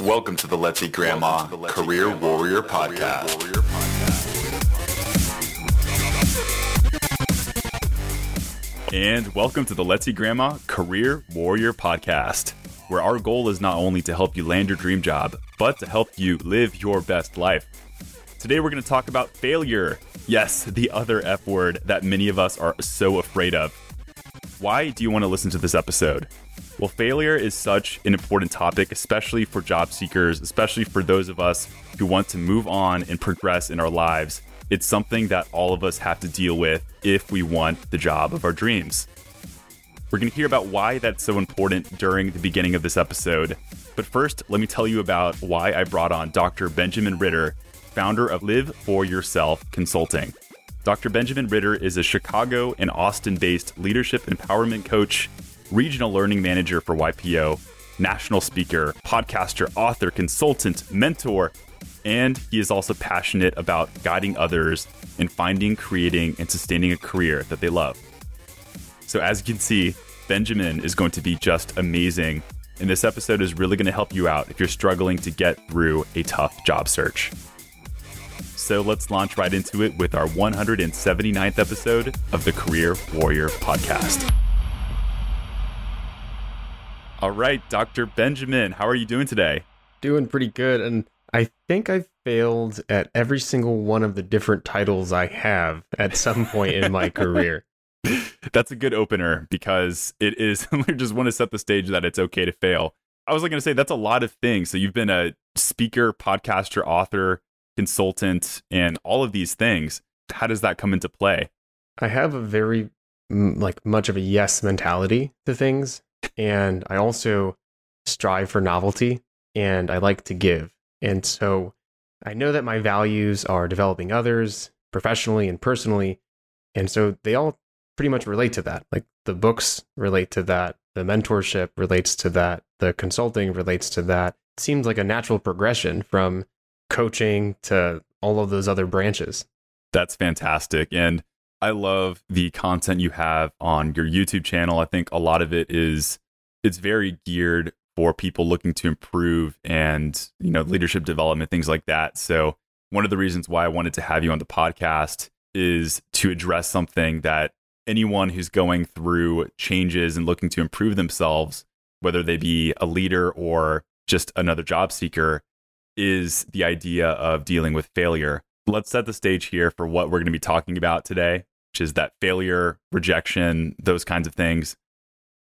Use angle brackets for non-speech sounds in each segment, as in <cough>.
Welcome to the Let's Eat Grandma Career Warrior Podcast. And welcome to the Let's Eat Grandma Career Warrior Podcast, where our goal is not only to help you land your dream job, but to help you live your best life. Today, we're going to talk about failure. Yes, the other F word that many of us are so afraid of. Why do you want to listen to this episode? Well, failure is such an important topic, especially for job seekers, especially for those of us who want to move on and progress in our lives. It's something that all of us have to deal with if we want the job of our dreams. We're going to hear about why that's so important during the beginning of this episode. But first, let me tell you about why I brought on Dr. Benjamin Ritter, founder of Live for Yourself Consulting. Dr. Benjamin Ritter is a Chicago and Austin based leadership empowerment coach, regional learning manager for YPO, national speaker, podcaster, author, consultant, mentor, and he is also passionate about guiding others in finding, creating, and sustaining a career that they love. So, as you can see, Benjamin is going to be just amazing. And this episode is really going to help you out if you're struggling to get through a tough job search. So let's launch right into it with our 179th episode of the Career Warrior Podcast. All right, Dr. Benjamin, how are you doing today? Doing pretty good. And I think I've failed at every single one of the different titles I have at some point in my career. <laughs> <laughs> That's a good opener because it is, <laughs> I just want to set the stage that it's okay to fail. I was like going to say that's a lot of things. So you've been a speaker, podcaster, author, consultant, and all of these things. How does that come into play? I have a very mm, like much of a yes mentality to things and I also strive for novelty and I like to give. And so I know that my values are developing others professionally and personally. And so they all pretty much relate to that. Like the books relate to that, the mentorship relates to that, the consulting relates to that. It seems like a natural progression from coaching to all of those other branches. That's fantastic. And I love the content you have on your YouTube channel. I think a lot of it is it's very geared for people looking to improve and, you know, leadership development, things like that. So, one of the reasons why I wanted to have you on the podcast is to address something that anyone who's going through changes and looking to improve themselves, whether they be a leader or just another job seeker, is the idea of dealing with failure. Let's set the stage here for what we're going to be talking about today, which is that failure, rejection, those kinds of things.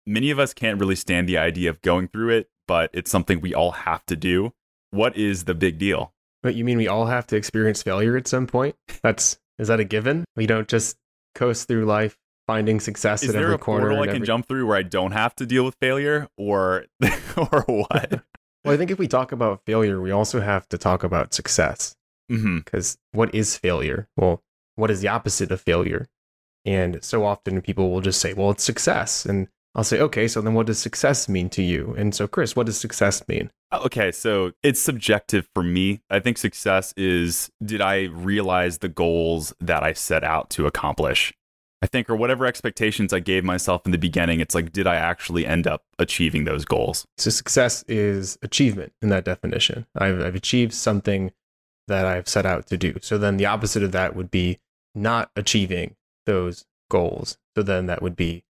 Many of us can't really stand the idea of going through it, but it's something we all have to do. What is the big deal? But you mean we all have to experience failure at some point? That's is that a given? We don't just coast through life finding success is at every corner. Is there a portal I can jump through where I don't have to deal with failure, or <laughs> or what? <laughs> well, I think if we talk about failure, we also have to talk about success. Because mm-hmm. what is failure? Well, what is the opposite of failure? And so often people will just say, "Well, it's success," and I'll say, okay, so then what does success mean to you? And so, Chris, what does success mean? Uh, okay, so it's subjective for me. I think success is did I realize the goals that I set out to accomplish? I think, or whatever expectations I gave myself in the beginning, it's like, did I actually end up achieving those goals? So, success is achievement in that definition. I've, I've achieved something that I've set out to do. So, then the opposite of that would be not achieving those goals. So, then that would be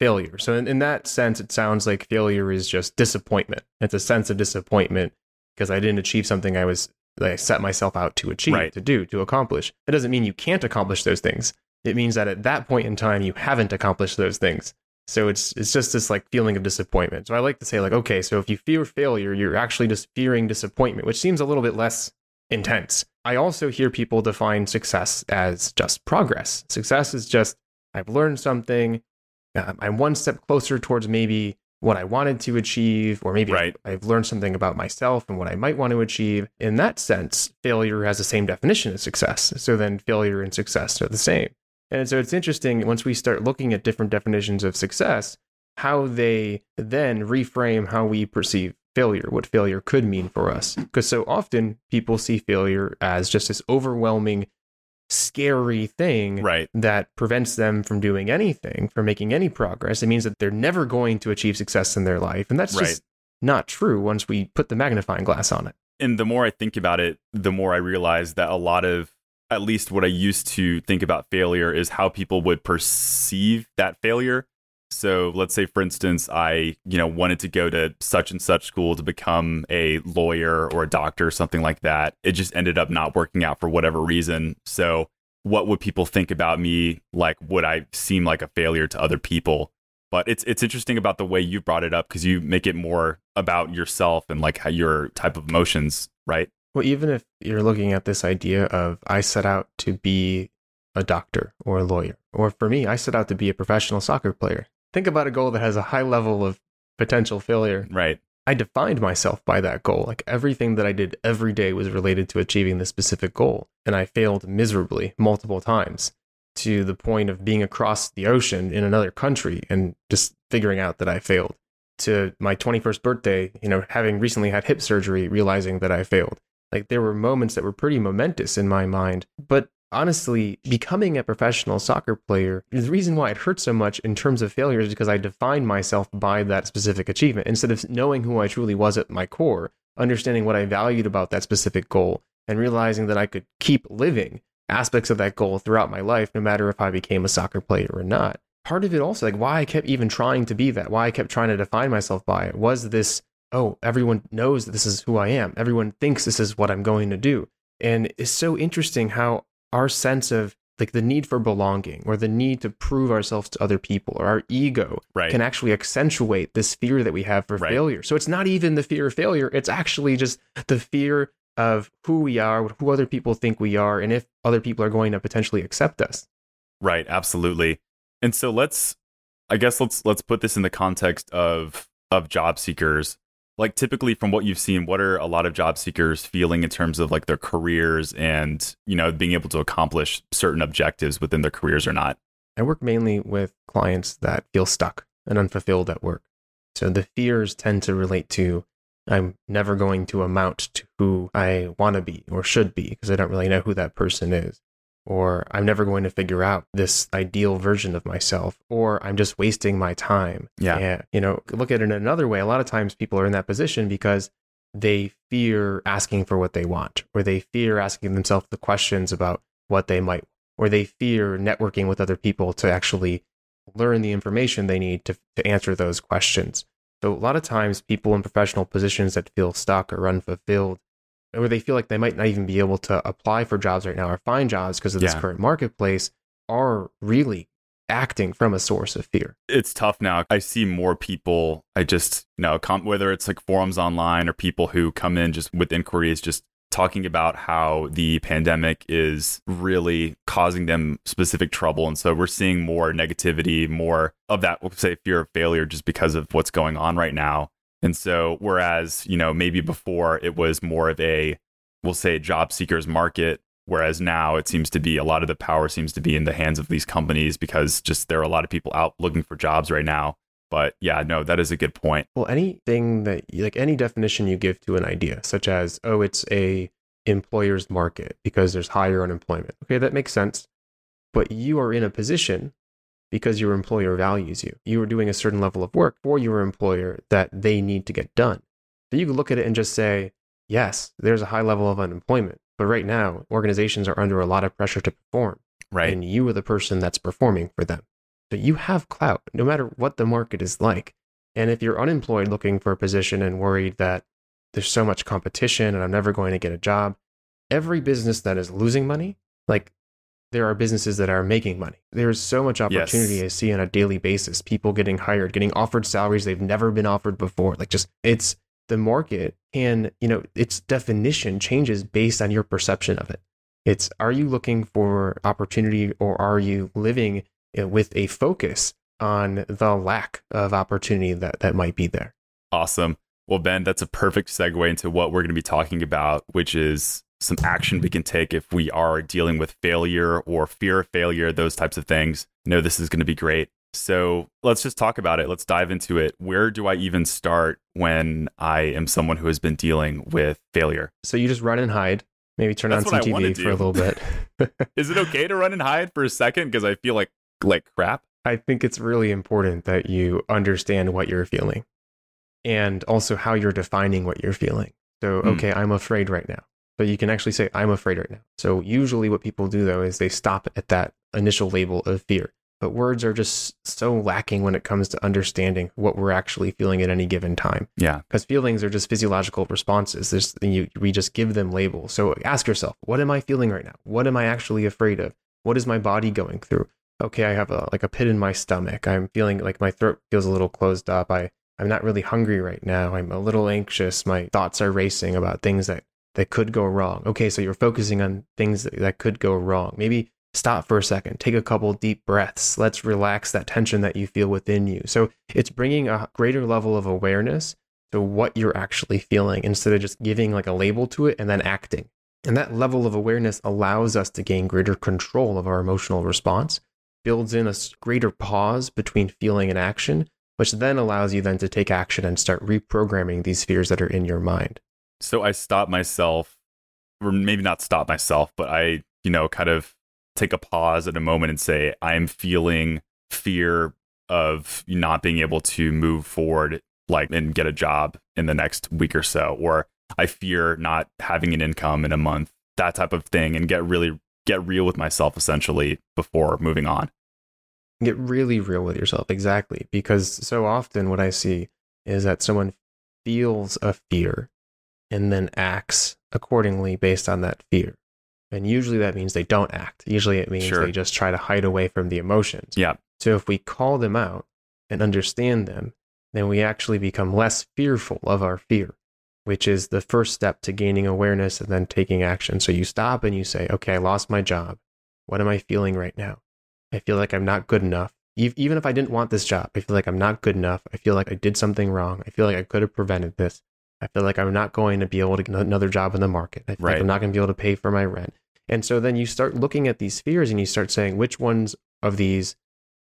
failure. So in, in that sense, it sounds like failure is just disappointment. It's a sense of disappointment because I didn't achieve something I was I set myself out to achieve, right. to do, to accomplish. It doesn't mean you can't accomplish those things. It means that at that point in time you haven't accomplished those things. So it's it's just this like feeling of disappointment. So I like to say like okay, so if you fear failure, you're actually just fearing disappointment, which seems a little bit less intense. I also hear people define success as just progress. Success is just I've learned something, Um, I'm one step closer towards maybe what I wanted to achieve, or maybe right. I've learned something about myself and what I might want to achieve. In that sense, failure has the same definition as success. So then failure and success are the same. And so it's interesting once we start looking at different definitions of success, how they then reframe how we perceive failure, what failure could mean for us. Because so often people see failure as just this overwhelming scary thing right. that prevents them from doing anything, from making any progress. It means that they're never going to achieve success in their life. And that's right. just not true once we put the magnifying glass on it. And the more I think about it, the more I realize that a lot of at least what I used to think about failure is how people would perceive that failure. So let's say for instance I, you know, wanted to go to such and such school to become a lawyer or a doctor or something like that. It just ended up not working out for whatever reason. So what would people think about me? Like would I seem like a failure to other people? But it's it's interesting about the way you brought it up because you make it more about yourself and like how your type of emotions, right? Well, even if you're looking at this idea of I set out to be a doctor or a lawyer, or for me, I set out to be a professional soccer player. Think about a goal that has a high level of potential failure. Right. I defined myself by that goal. Like everything that I did every day was related to achieving this specific goal. And I failed miserably multiple times to the point of being across the ocean in another country and just figuring out that I failed. To my 21st birthday, you know, having recently had hip surgery, realizing that I failed. Like there were moments that were pretty momentous in my mind. But honestly, becoming a professional soccer player, the reason why it hurt so much in terms of failure is because I defined myself by that specific achievement. Instead of knowing who I truly was at my core, understanding what I valued about that specific goal, and realizing that I could keep living aspects of that goal throughout my life, no matter if I became a soccer player or not. Part of it also, like why I kept even trying to be that, why I kept trying to define myself by it, was this oh, everyone knows that this is who I am. Everyone thinks this is what I'm going to do. And it's so interesting how our sense of like the need for belonging or the need to prove ourselves to other people or our ego right. can actually accentuate this fear that we have for right. failure. So it's not even the fear of failure, it's actually just the fear of who we are, who other people think we are, and if other people are going to potentially accept us. Right, absolutely. And so let's I guess let's let's put this in the context of of job seekers. Like typically from what you've seen, what are a lot of job seekers feeling in terms of like their careers and, you know, being able to accomplish certain objectives within their careers or not? I work mainly with clients that feel stuck and unfulfilled at work. So the fears tend to relate to I'm never going to amount to who I want to be or should be because I don't really know who that person is. Or I'm never going to figure out this ideal version of myself, or I'm just wasting my time. Yeah. And, you know, look at it in another way. A lot of times people are in that position because they fear asking for what they want, or they fear asking themselves the questions about what they might, or they fear networking with other people to actually learn the information they need to, to answer those questions. So a lot of times people in professional positions that feel stuck or unfulfilled, or they feel like they might not even be able to apply for jobs right now or find jobs because of this Yeah. current marketplace, are really acting from a source of fear. It's tough now. I see more people. I just, you know, com- whether it's like forums online or people who come in just with inquiries, just talking about how the pandemic is really causing them specific trouble. And so we're seeing more negativity, more of that, we'll say, fear of failure just because of what's going on right now. And so, whereas, you know, maybe before it was more of a, we'll say, job seekers market, whereas now it seems to be a lot of the power seems to be in the hands of these companies because just there are a lot of people out looking for jobs right now. But yeah, no, that is a good point. Well, anything that like any definition you give to an idea, such as oh, it's a employer's market because there's higher unemployment. Okay, that makes sense. But you are in a position because your employer values you. You are doing a certain level of work for your employer that they need to get done. So you can look at it and just say, yes, there's a high level of unemployment. But right now, organizations are under a lot of pressure to perform. Right. And you are the person that's performing for them. So you have clout, no matter what the market is like. And if you're unemployed looking for a position and worried that there's so much competition and I'm never going to get a job, every business that is losing money, like there are businesses that are making money. There's so much opportunity Yes. I see on a daily basis. People getting hired, getting offered salaries they've never been offered before. Like just it's the market and you know its definition changes based on your perception of it. It's are you looking for opportunity or are you living uh, with a focus on the lack of opportunity that, that might be there? Awesome. Well, Ben, that's a perfect segue into what we're going to be talking about, which is some action we can take if we are dealing with failure or fear of failure, those types of things. No, this is going to be great. So let's just talk about it. Let's dive into it. Where do I even start when I am someone who has been dealing with failure? So you just run and hide, maybe turn That's on some TV for a little bit. <laughs> Is it okay to run and hide for a second? Because I feel like like crap. I think it's really important that you understand what you're feeling. and also how you're defining what you're feeling. So, Hmm. okay, I'm afraid right now. So you can actually say, I'm afraid right now. So usually what people do though is they stop at that initial label of fear. But words are just so lacking when it comes to understanding what we're actually feeling at any given time. Yeah. Because feelings are just physiological responses. There's, you, we just give them labels. So ask yourself, what am I feeling right now? What am I actually afraid of? What is my body going through? Okay, I have a like a pit in my stomach. I'm feeling like my throat feels a little closed up. I I'm not really hungry right now. I'm a little anxious. My thoughts are racing about things that that could go wrong. Okay, so you're focusing on things that, that could go wrong. Maybe stop for a second, take a couple deep breaths. Let's relax that tension that you feel within you. So it's bringing a greater level of awareness to what you're actually feeling instead of just giving like a label to it and then acting. And that level of awareness allows us to gain greater control of our emotional response, builds in a greater pause between feeling and action, which then allows you then to take action and start reprogramming these fears that are in your mind. So I stop myself, or maybe not stop myself, but I, you know, kind of take a pause at a moment and say, I'm feeling fear of not being able to move forward, like, and get a job in the next week or so, or I fear not having an income in a month, that type of thing, and get really get real with myself essentially before moving on. Get really real with yourself. Exactly. Because so often what I see is that someone feels a fear and then acts accordingly based on that fear. And usually that means they don't act. Usually it means Sure. they just try to hide away from the emotions. Yeah. So if we call them out and understand them, then we actually become less fearful of our fear, which is the first step to gaining awareness and then taking action. So you stop and you say, okay, I lost my job. What am I feeling right now? I feel like I'm not good enough. Even if I didn't want this job, I feel like I'm not good enough. I feel like I did something wrong. I feel like I could have prevented this. I feel like I'm not going to be able to get another job in the market. I feel like Right. I'm not going to be able to pay for my rent. And so then you start looking at these fears and you start saying which ones of these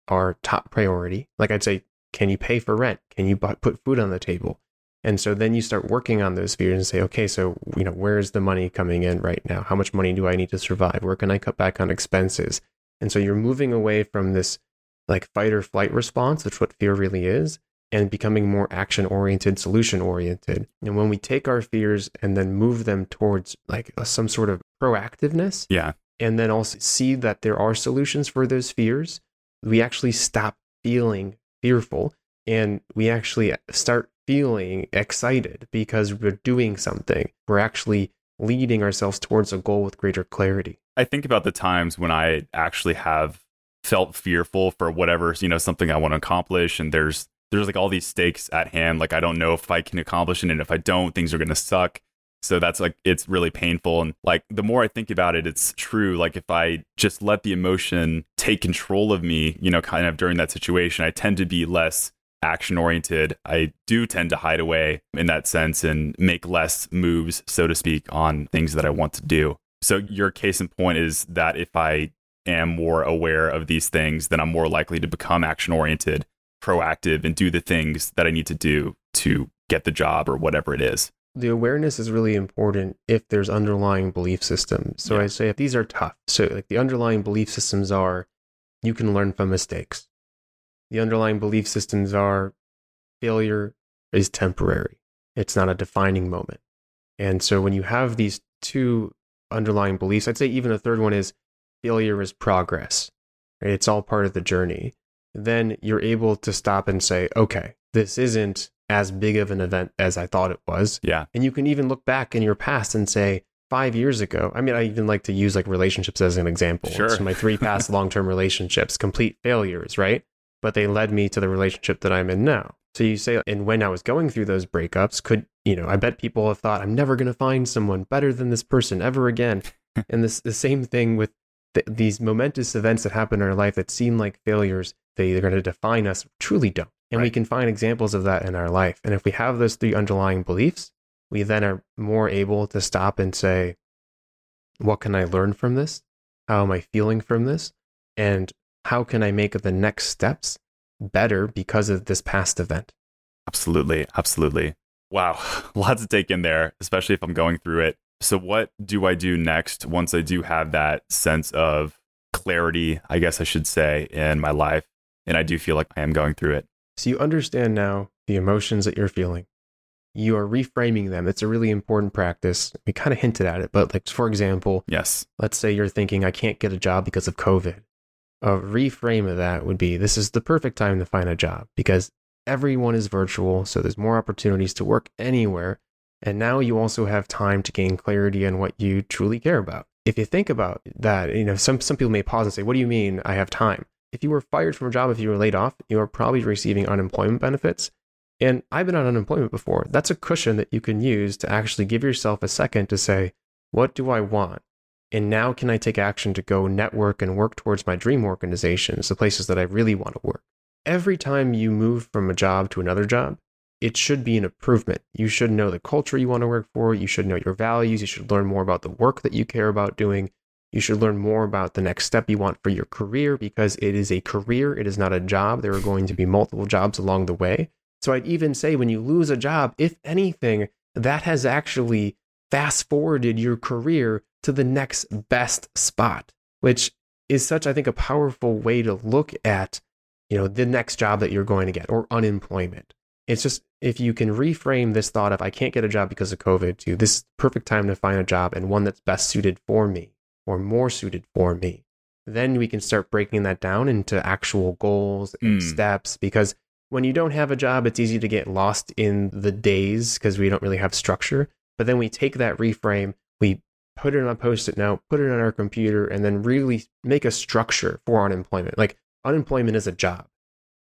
are top priority. Like I'd say, can you pay for rent? Can you put food on the table? And so then you start working on those fears and say, okay, so you know, where's the money coming in right now? How much money do I need to survive? Where can I cut back on expenses? And so you're moving away from this like fight or flight response, which what fear really is, and becoming more action oriented, solution oriented. And when we take our fears and then move them towards like a, some sort of proactiveness, Yeah. and then also see that there are solutions for those fears, we actually stop feeling fearful and we actually start feeling excited because we're doing something. We're actually leading ourselves towards a goal with greater clarity. I think about the times when I actually have felt fearful for whatever, you know, something I want to accomplish and there's there's like all these stakes at hand like I don't know if I can accomplish it and if I don't things are to suck. So that's like it's really painful and like the more I think about it it's true like if I just let the emotion take control of me, you know, kind of during that situation, I tend to be less action oriented. I do tend to hide away in that sense and make less moves, so to speak, on things that I want to do. So your case in point is that if I am more aware of these things, then I'm more likely to become action oriented, proactive, and do the things that I need to do to get the job or whatever it is. The awareness is really important if there's underlying belief systems. So Yeah. I say if these are tough. So like the underlying belief systems are you can learn from mistakes. The underlying belief systems are failure is temporary. It's not a defining moment. And so when you have these two underlying beliefs, I'd say even a third one is failure is progress. right? It's all part of the journey. Then you're able to stop and say, okay, this isn't as big of an event as I thought it was. Yeah. And you can even look back in your past and say, five years ago, I mean, I even like to use like relationships as an example. Sure. So my three <laughs> past long term relationships, complete failures, right? But they led me to the relationship that I'm in now. So you say, and when I was going through those breakups, could, you know, I bet people have thought, I'm never going to find someone better than this person ever again. <laughs> and this, the same thing with th- these momentous events that happen in our life that seem like failures, they, they're going to define us, truly don't. And we can find examples of that in our life. And if we have those three underlying beliefs, we then are more able to stop and say, what can I learn from this? How am I feeling from this? And how can I make the next steps better because of this past event? Absolutely. Absolutely. Wow. <laughs> Lots to take in there, especially if I'm going through it. So, what do I do next once I do have that sense of clarity, I guess I should say, in my life? And I do feel like I am going through it. So you understand now the emotions that you're feeling. you are reframing them. It's a really important practice. We kind of hinted at it, but like for example, yes, let's say you're thinking I can't get a job because of COVID. A reframe of that would be this is the perfect time to find a job because everyone is virtual, so there's more opportunities to work anywhere. And now you also have time to gain clarity on what you truly care about. If you think about that, you know, some, some people may pause and say, What do you mean I have time? If you were fired from a job, if you were laid off, you are probably receiving unemployment benefits. And I've been on unemployment before. That's a cushion that you can use to actually give yourself a second to say, What do I want? And now can I take action to go network and work towards my dream organizations, the places that I really want to work? Every time you move from a job to another job, it should be an improvement. You should know the culture you want to work for. You should know your values. You should learn more about the work that you care about doing. You should learn more about the next step you want for your career because it is a career. It is not a job. There are going to be multiple jobs along the way. So I'd even say when you lose a job, if anything, that has actually fast forwarded your career to the next best spot, which is such, I think, a powerful way to look at, you know, the next job that you're going to get or unemployment. It's just if you can reframe this thought of I can't get a job because of COVID to this is perfect time to find a job and one that's best suited for me or more suited for me, then we can start breaking that down into actual goals and mm. steps because when you don't have a job, it's easy to get lost in the days because we don't really have structure. But then we take that reframe, we put it on a post-it note, put it on our computer, and then really make a structure for unemployment. Like unemployment is a job.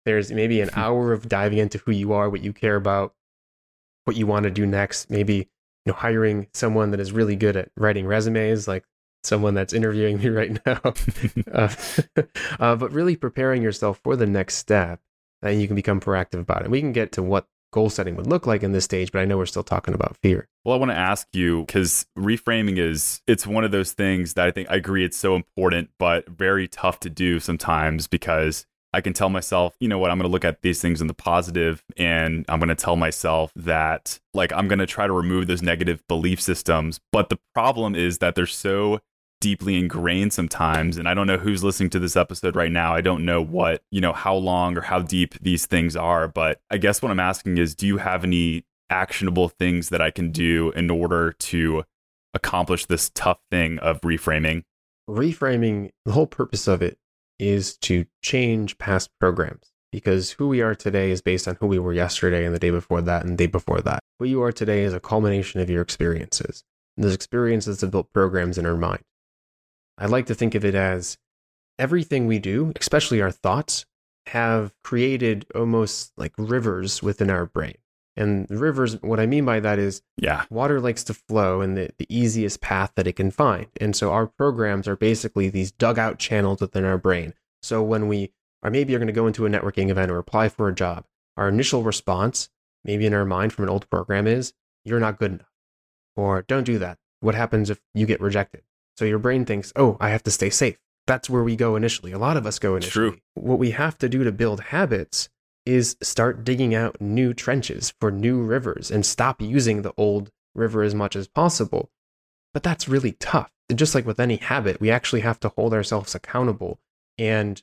There's maybe an hour of diving into who you are, what you care about, what you want to do next. Maybe you know hiring someone that is really good at writing resumes, like someone that's interviewing <laughs> me right now. <laughs> uh, <laughs> uh, but really preparing yourself for the next step, and you can become proactive about it. We can get to what goal setting would look like in this stage, but I know we're still talking about fear. Well, I want to ask you because reframing is it's one of those things that I think I agree it's so important, but very tough to do sometimes because I can tell myself, you know what, I'm going to look at these things in the positive and I'm going to tell myself that like I'm going to try to remove those negative belief systems. But the problem is that they're so deeply ingrained sometimes and I don't know who's listening to this episode right now. I don't know what, you know, how long or how deep these things are, but I guess what I'm asking is do you have any actionable things that I can do in order to accomplish this tough thing of reframing? Reframing, the whole purpose of it is to change past programs because who we are today is based on who we were yesterday and the day before that and the day before that. Who you are today is a culmination of your experiences. And those experiences have built programs in our mind. I like to think of it as everything we do, especially our thoughts, have created almost like rivers within our brain. And rivers, what I mean by that is, yeah, water likes to flow in the, the easiest path that it can find. And so our programs are basically these dugout channels within our brain. So when we, or maybe you're going to go into a networking event or apply for a job, our initial response, maybe in our mind from an old program is, you're not good enough. Or don't do that. What happens if you get rejected? So your brain thinks, oh, I have to stay safe. That's where we go initially. A lot of us go initially. True. What we have to do to build habits is start digging out new trenches for new rivers and stop using the old river as much as possible. But that's really tough. Just like with any habit, we actually have to hold ourselves accountable and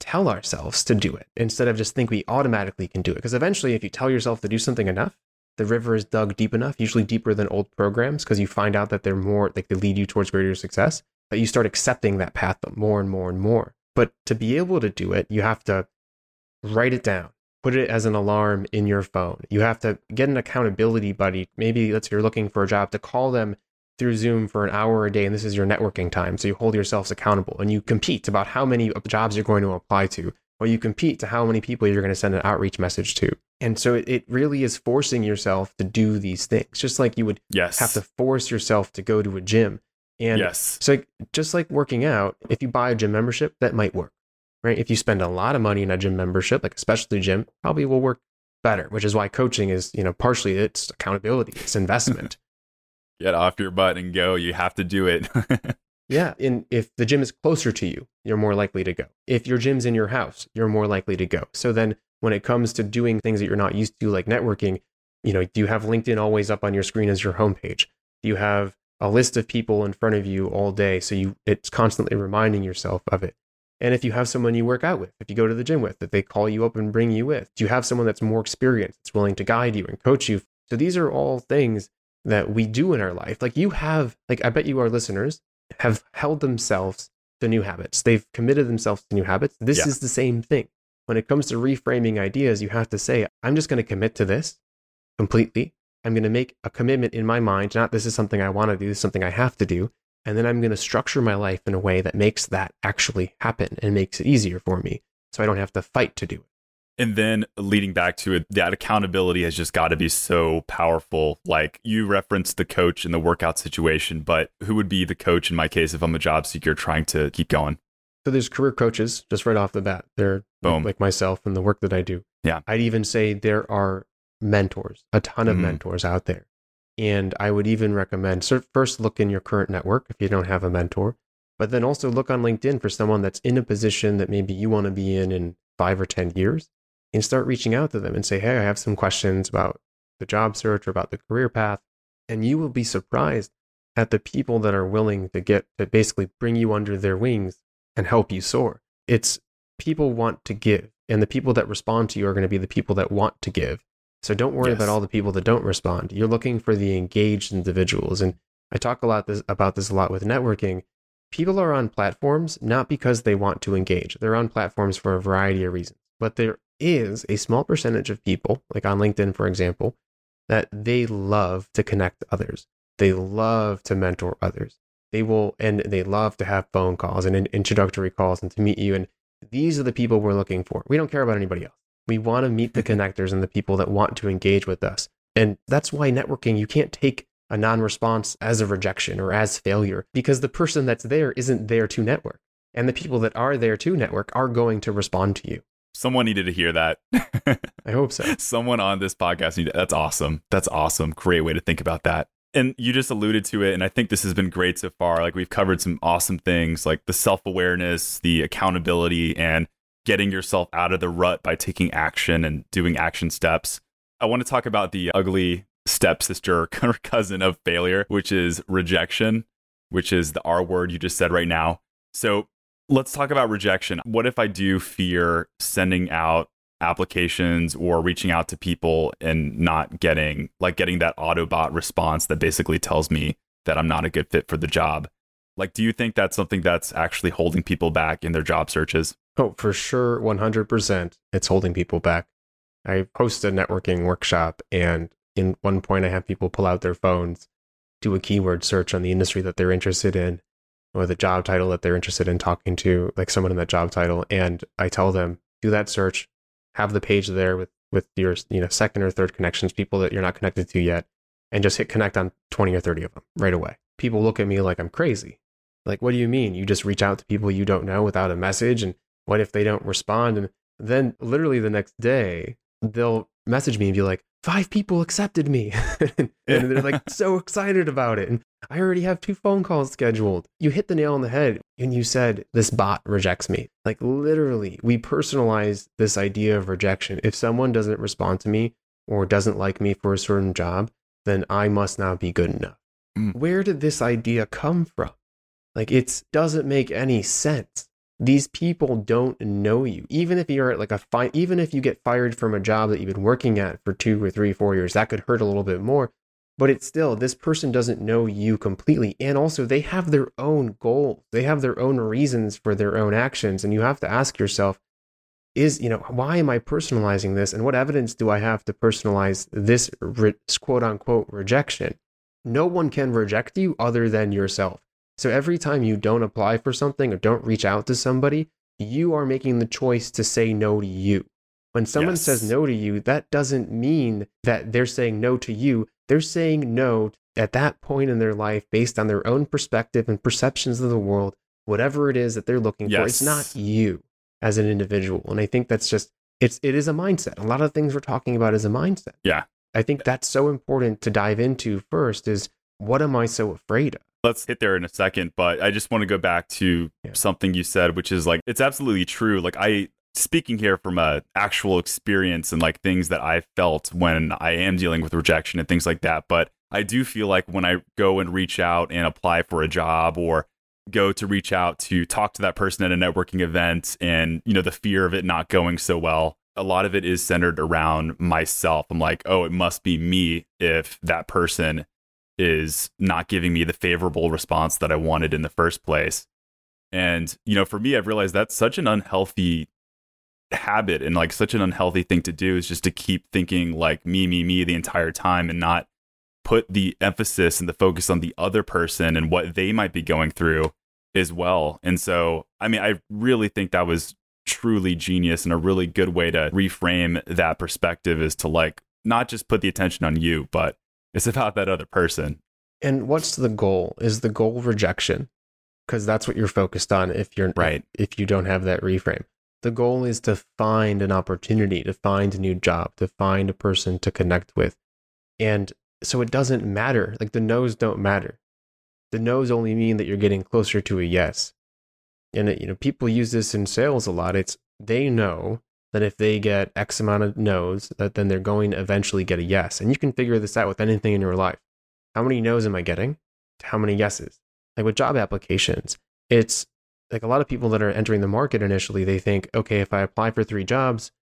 tell ourselves to do it instead of just think we automatically can do it. Because eventually, if you tell yourself to do something enough, the river is dug deep enough, usually deeper than old programs, because you find out that they're more like they lead you towards greater success. that you start accepting that path more and more and more. But to be able to do it, you have to write it down put it as an alarm in your phone. You have to get an accountability buddy. Maybe let's say you're looking for a job to call them through Zoom for an hour a day, and this is your networking time. So you hold yourselves accountable and you compete about how many jobs you're going to apply to, or you compete to how many people you're going to send an outreach message to. And so it, it really is forcing yourself to do these things, just like you would yes. have to force yourself to go to a gym. And yes. so just like working out, if you buy a gym membership, that might work right? If you spend a lot of money in a gym membership, like especially gym, probably will work better, which is why coaching is, you know, partially it's accountability, it's investment. <laughs> Get off your butt and go. You have to do it. <laughs> yeah. And if the gym is closer to you, you're more likely to go. If your gym's in your house, you're more likely to go. So then when it comes to doing things that you're not used to, like networking, you know, do you have LinkedIn always up on your screen as your homepage? Do you have a list of people in front of you all day so you it's constantly reminding yourself of it and if you have someone you work out with, if you go to the gym with, that they call you up and bring you with, do you have someone that's more experienced, that's willing to guide you and coach you So these are all things that we do in our life. Like you have, like I bet you our listeners have held themselves to new habits. They've committed themselves to new habits. This Yeah. is the same thing. When it comes to reframing ideas, you have to say, I'm just going to commit to this completely. I'm going to make a commitment in my mind, not this is something I want to do, this is something I have to do. And then I'm going to structure my life in a way that makes that actually happen and makes it easier for me. So I don't have to fight to do it. And then leading back to it, that accountability has just got to be so powerful. Like you referenced the coach in the workout situation, but who would be the coach in my case if I'm a job seeker trying to keep going? So there's career coaches just right off the bat. They're Boom. like myself and the work that I do. Yeah. I'd even say there are mentors, a ton of Mhm. mentors out there. And I would even recommend first look in your current network if you don't have a mentor, but then also look on LinkedIn for someone that's in a position that maybe you want to be in in five or 10 years and start reaching out to them and say, Hey, I have some questions about the job search or about the career path. And you will be surprised at the people that are willing to get to basically bring you under their wings and help you soar. It's people want to give, and the people that respond to you are going to be the people that want to give. So don't worry Yes. about all the people that don't respond. You're looking for the engaged individuals. And I talk a lot this, about this a lot with networking. People are on platforms not because they want to engage. They're on platforms for a variety of reasons. But there is a small percentage of people, like on LinkedIn, for example, that they love to connect to others. They love to mentor others. They will, and they love to have phone calls and introductory calls and to meet you. And these are the people we're looking for. We don't care about anybody else. We want to meet the connectors and the people that want to engage with us. And that's why networking, you can't take a non response as a rejection or as failure because the person that's there isn't there to network. And the people that are there to network are going to respond to you. Someone needed to hear that. I hope so. <laughs> Someone on this podcast needed. That's awesome. That's awesome. Great way to think about that. And you just alluded to it, and I think this has been great so far. Like we've covered some awesome things, like the self awareness, the accountability, and getting yourself out of the rut by taking action and doing action steps. I want to talk about the ugly stepsister <laughs> or cousin of failure, which is rejection, which is the R word you just said right now. So let's talk about rejection. What if I do fear sending out applications or reaching out to people and not getting like getting that autobot response that basically tells me that I'm not a good fit for the job? Like, do you think that's something that's actually holding people back in their job searches? Oh, for sure, 100%. It's holding people back. I host a networking workshop, and in one point, I have people pull out their phones, do a keyword search on the industry that they're interested in, or the job title that they're interested in talking to, like someone in that job title. And I tell them, do that search, have the page there with, with your you know second or third connections, people that you're not connected to yet, and just hit connect on 20 or 30 of them right away. People look at me like I'm crazy. Like, what do you mean? You just reach out to people you don't know without a message? And what if they don't respond? And then literally the next day, they'll message me and be like, five people accepted me. <laughs> and they're like <laughs> so excited about it. And I already have two phone calls scheduled. You hit the nail on the head and you said this bot rejects me. Like literally, we personalize this idea of rejection. If someone doesn't respond to me or doesn't like me for a certain job, then I must not be good enough. Mm. Where did this idea come from? Like it doesn't make any sense. These people don't know you. Even if you're at like a fine, even if you get fired from a job that you've been working at for two or three, four years, that could hurt a little bit more. But it's still, this person doesn't know you completely. And also, they have their own goals. They have their own reasons for their own actions. And you have to ask yourself, is, you know, why am I personalizing this? And what evidence do I have to personalize this re- quote unquote rejection? No one can reject you other than yourself. So every time you don't apply for something or don't reach out to somebody, you are making the choice to say no to you. When someone Yes. says no to you, that doesn't mean that they're saying no to you. They're saying no at that point in their life based on their own perspective and perceptions of the world, whatever it is that they're looking for. It's not you as an individual. And I think that's just it's it is a mindset. A lot of things we're talking about is a mindset. Yeah. I think that's so important to dive into first is what am I so afraid of? Let's hit there in a second, but I just want to go back to Yeah. something you said, which is like it's absolutely true. Like I speaking here from a actual experience and like things that I felt when I am dealing with rejection and things like that. But I do feel like when I go and reach out and apply for a job or go to reach out to talk to that person at a networking event and you know the fear of it not going so well a lot of it is centered around myself. I'm like, oh, it must be me if that person is not giving me the favorable response that I wanted in the first place. And, you know, for me, I've realized that's such an unhealthy habit and like such an unhealthy thing to do is just to keep thinking like me, me, me the entire time and not put the emphasis and the focus on the other person and what they might be going through as well. And so, I mean, I really think that was truly genius and a really good way to reframe that perspective is to like not just put the attention on you, but it's about that other person. And what's the goal? Is the goal rejection? Because that's what you're focused on if you're right. If you don't have that reframe. The goal is to find an opportunity, to find a new job, to find a person to connect with. And so it doesn't matter. Like the no's don't matter. The no's only mean that you're getting closer to a yes. And it, you know, people use this in sales a lot. It's they know that if they get X amount of no's, that then they're going to eventually get a yes. And you can figure this out with anything in your life. How many no's am I getting? How many yeses? Like with job applications, it's like a lot of people that are entering the market initially, they think, okay, if I apply for three jobs,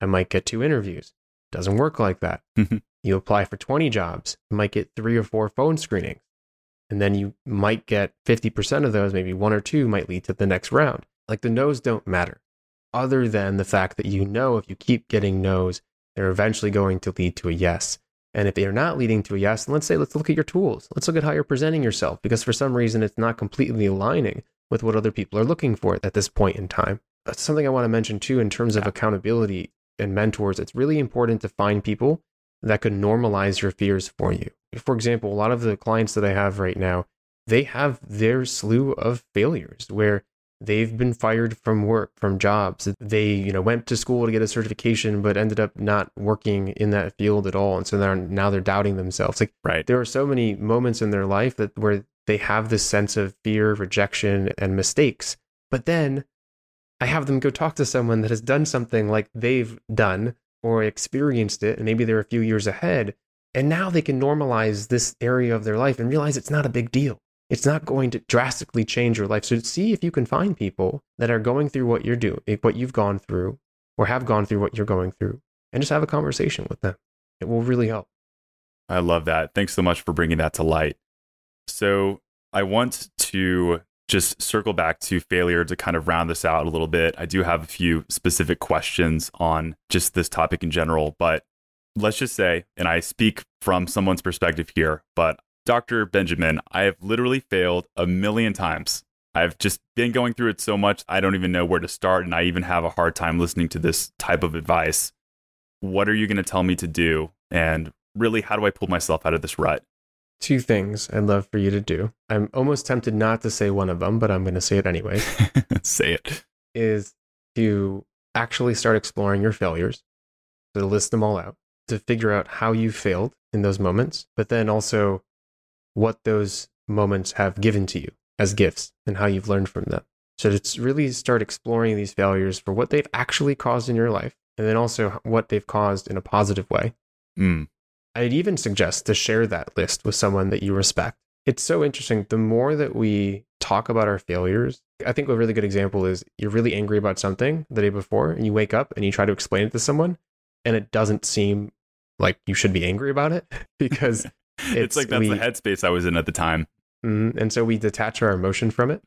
I might get two interviews. Doesn't work like that. Mm-hmm. you apply for 20 jobs, you might get three or four phone screenings. And then you might get 50% of those, maybe one or two might lead to the next round. Like the no's don't matter other than the fact that you know if you keep getting no's, they're eventually going to lead to a yes. And if they are not leading to a yes, then let's say, let's look at your tools. Let's look at how you're presenting yourself because for some reason it's not completely aligning with what other people are looking for at this point in time. That's something I want to mention too in terms of accountability and mentors. It's really important to find people that could normalize your fears for you. For example, a lot of the clients that I have right now, they have their slew of failures where they've been fired from work from jobs. They you know went to school to get a certification but ended up not working in that field at all. And so they're now they're doubting themselves. Like right. there are so many moments in their life that where they have this sense of fear rejection and mistakes. But then i have them go talk to someone that has done something like they've done or experienced it and maybe they're a few years ahead and now they can normalize this area of their life and realize it's not a big deal it's not going to drastically change your life. So see if you can find people that are going through what you're doing, eh, what you've gone through, or have gone through what you're going through, and just have a conversation with them. It will really help. I love that. Thanks so much for bringing that to light. So I want to just circle back to failure to kind of round this out a little bit. I do have a few specific questions on just this topic in general, but let's just say, and I speak from someone's perspective here, but Dr. Benjamin, I have literally failed a million times. I've just been going through it so much, I don't even know where to start. And I even have a hard time listening to this type of advice. What are you going to tell me to do? And really, how do I pull myself out of this rut? Two things I'd love for you to do. I'm almost tempted not to say one of them, but I'm going to say it anyway. <laughs> say it. Is to actually start exploring your failures, to list them all out, to figure out how you failed in those moments, but then also what those moments have given to you as gifts and how you've learned from them. So to really start exploring these failures for what they've actually caused in your life, and then also what they've caused in a positive way. Mm. I'd even suggest to share that list with someone that you respect. It's so interesting. The more that we talk about our failures, I think a really good example is you're really angry about something the day before, and you wake up and you try to explain it to someone, and it doesn't seem like you should be angry about it <laughs> because <laughs> it's, it's like that's we, the headspace I was in at the time. Mm-hmm. And so we detach our emotion from it.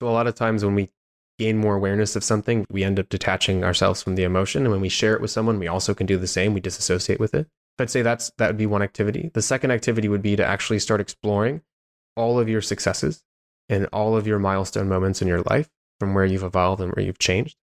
So a lot of times when we gain more awareness of something, we end up detaching ourselves from the emotion. And when we share it with someone, we also can do the same. We disassociate with it. I'd say that's that would be one activity. The second activity would be to actually start exploring all of your successes and all of your milestone moments in your life from where you've evolved and where you've changed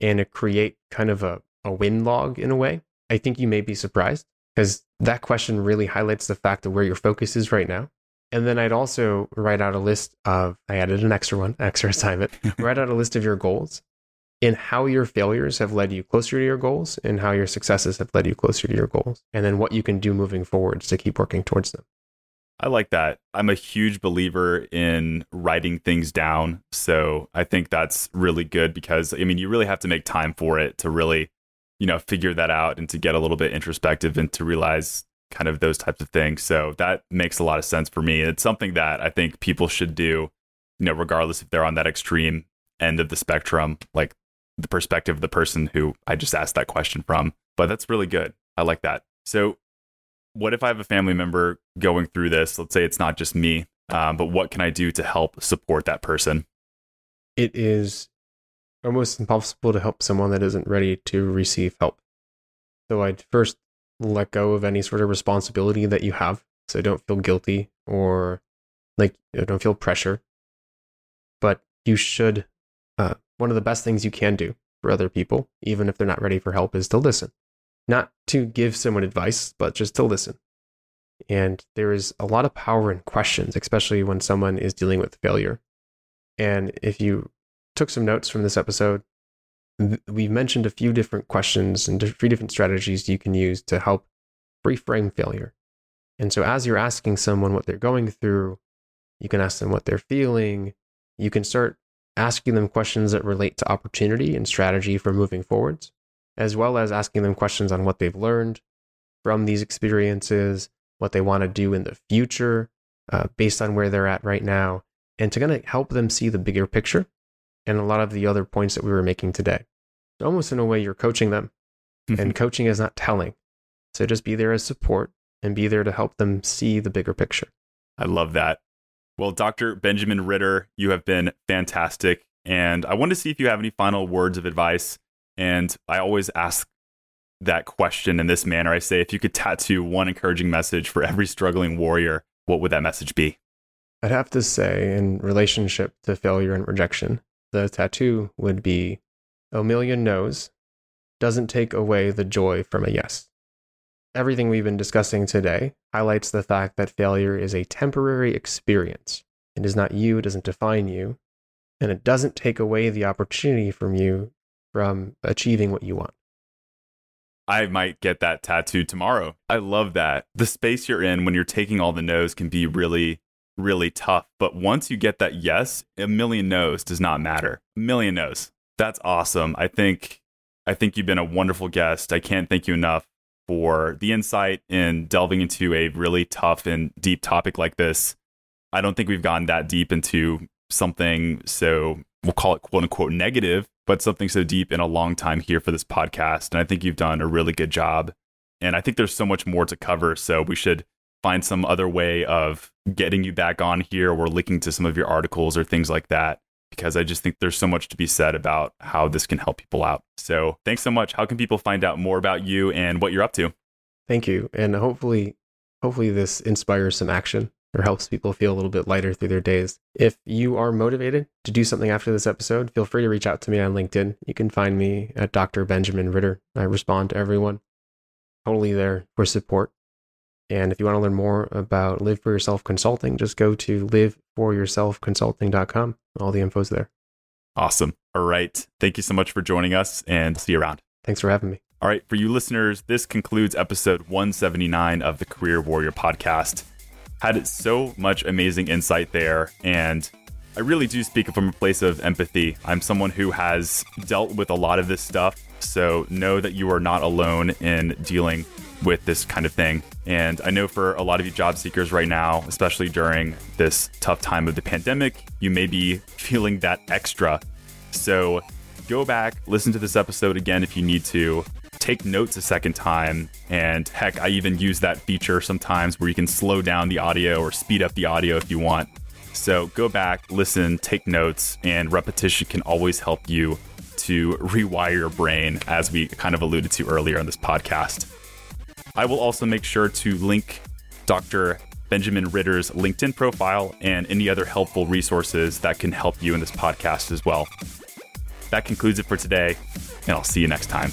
and to create kind of a, a win log in a way. I think you may be surprised because that question really highlights the fact of where your focus is right now. And then I'd also write out a list of, I added an extra one, <laughs> extra assignment, <laughs> write out a list of your goals and how your failures have led you closer to your goals and how your successes have led you closer to your goals. And then what you can do moving forwards to keep working towards them. I like that. I'm a huge believer in writing things down. So I think that's really good because, I mean, you really have to make time for it to really you know, figure that out and to get a little bit introspective and to realize kind of those types of things. So that makes a lot of sense for me. It's something that I think people should do, you know, regardless if they're on that extreme end of the spectrum. Like the perspective of the person who I just asked that question from. But that's really good. I like that. So, what if I have a family member going through this? Let's say it's not just me, um, but what can I do to help support that person? It is almost impossible to help someone that isn't ready to receive help. So, I'd first let go of any sort of responsibility that you have. So, don't feel guilty or like don't feel pressure. But you should, uh, one of the best things you can do for other people, even if they're not ready for help, is to listen not to give someone advice, but just to listen. And there is a lot of power in questions, especially when someone is dealing with failure. And if you took some notes from this episode, We've mentioned a few different questions and three different strategies you can use to help reframe failure. And so, as you're asking someone what they're going through, you can ask them what they're feeling. You can start asking them questions that relate to opportunity and strategy for moving forwards as well as asking them questions on what they've learned from these experiences, what they want to do in the future uh, based on where they're at right now, and to kind of help them see the bigger picture and a lot of the other points that we were making today. so Almost in a way, you're coaching them, mm-hmm. and coaching is not telling. So just be there as support and be there to help them see the bigger picture. I love that. Well, Dr. Benjamin Ritter, you have been fantastic. And I want to see if you have any final words of advice and I always ask that question in this manner. I say, if you could tattoo one encouraging message for every struggling warrior, what would that message be? I'd have to say, in relationship to failure and rejection, the tattoo would be a million no's doesn't take away the joy from a yes. Everything we've been discussing today highlights the fact that failure is a temporary experience. It is not you, it doesn't define you, and it doesn't take away the opportunity from you from achieving what you want. I might get that tattoo tomorrow. I love that. The space you're in when you're taking all the no's can be really, really tough. But once you get that yes, a million no's does not matter. A million no's. That's awesome. I think I think you've been a wonderful guest. I can't thank you enough for the insight in delving into a really tough and deep topic like this. I don't think we've gone that deep into something so we'll call it quote unquote negative, but something so deep in a long time here for this podcast. And I think you've done a really good job. And I think there's so much more to cover. So we should find some other way of getting you back on here or linking to some of your articles or things like that. Because I just think there's so much to be said about how this can help people out. So thanks so much. How can people find out more about you and what you're up to? Thank you. And hopefully, hopefully this inspires some action or helps people feel a little bit lighter through their days. If you are motivated to do something after this episode, feel free to reach out to me on LinkedIn. You can find me at Dr. Benjamin Ritter. I respond to everyone. Totally there for support. And if you want to learn more about Live for Yourself Consulting, just go to liveforyourselfconsulting.com. All the info's there. Awesome. All right. Thank you so much for joining us and see you around. Thanks for having me. All right. For you listeners, this concludes episode 179 of the Career Warrior podcast had so much amazing insight there. And I really do speak from a place of empathy. I'm someone who has dealt with a lot of this stuff. So know that you are not alone in dealing with this kind of thing. And I know for a lot of you job seekers right now, especially during this tough time of the pandemic, you may be <laughs> feeling that extra. So go back, listen to this episode again if you need to, take notes a second time. And heck, I even use that feature sometimes where you can slow down the audio or speed up the audio if you want. So go back, listen, take notes, and repetition can always help you to <laughs> rewire your brain, as we kind of alluded to earlier on this podcast. I will also make sure to link Dr. Benjamin Ritter's LinkedIn profile and any other helpful resources that can help you in this podcast as well. That concludes it for today, and I'll see you next time.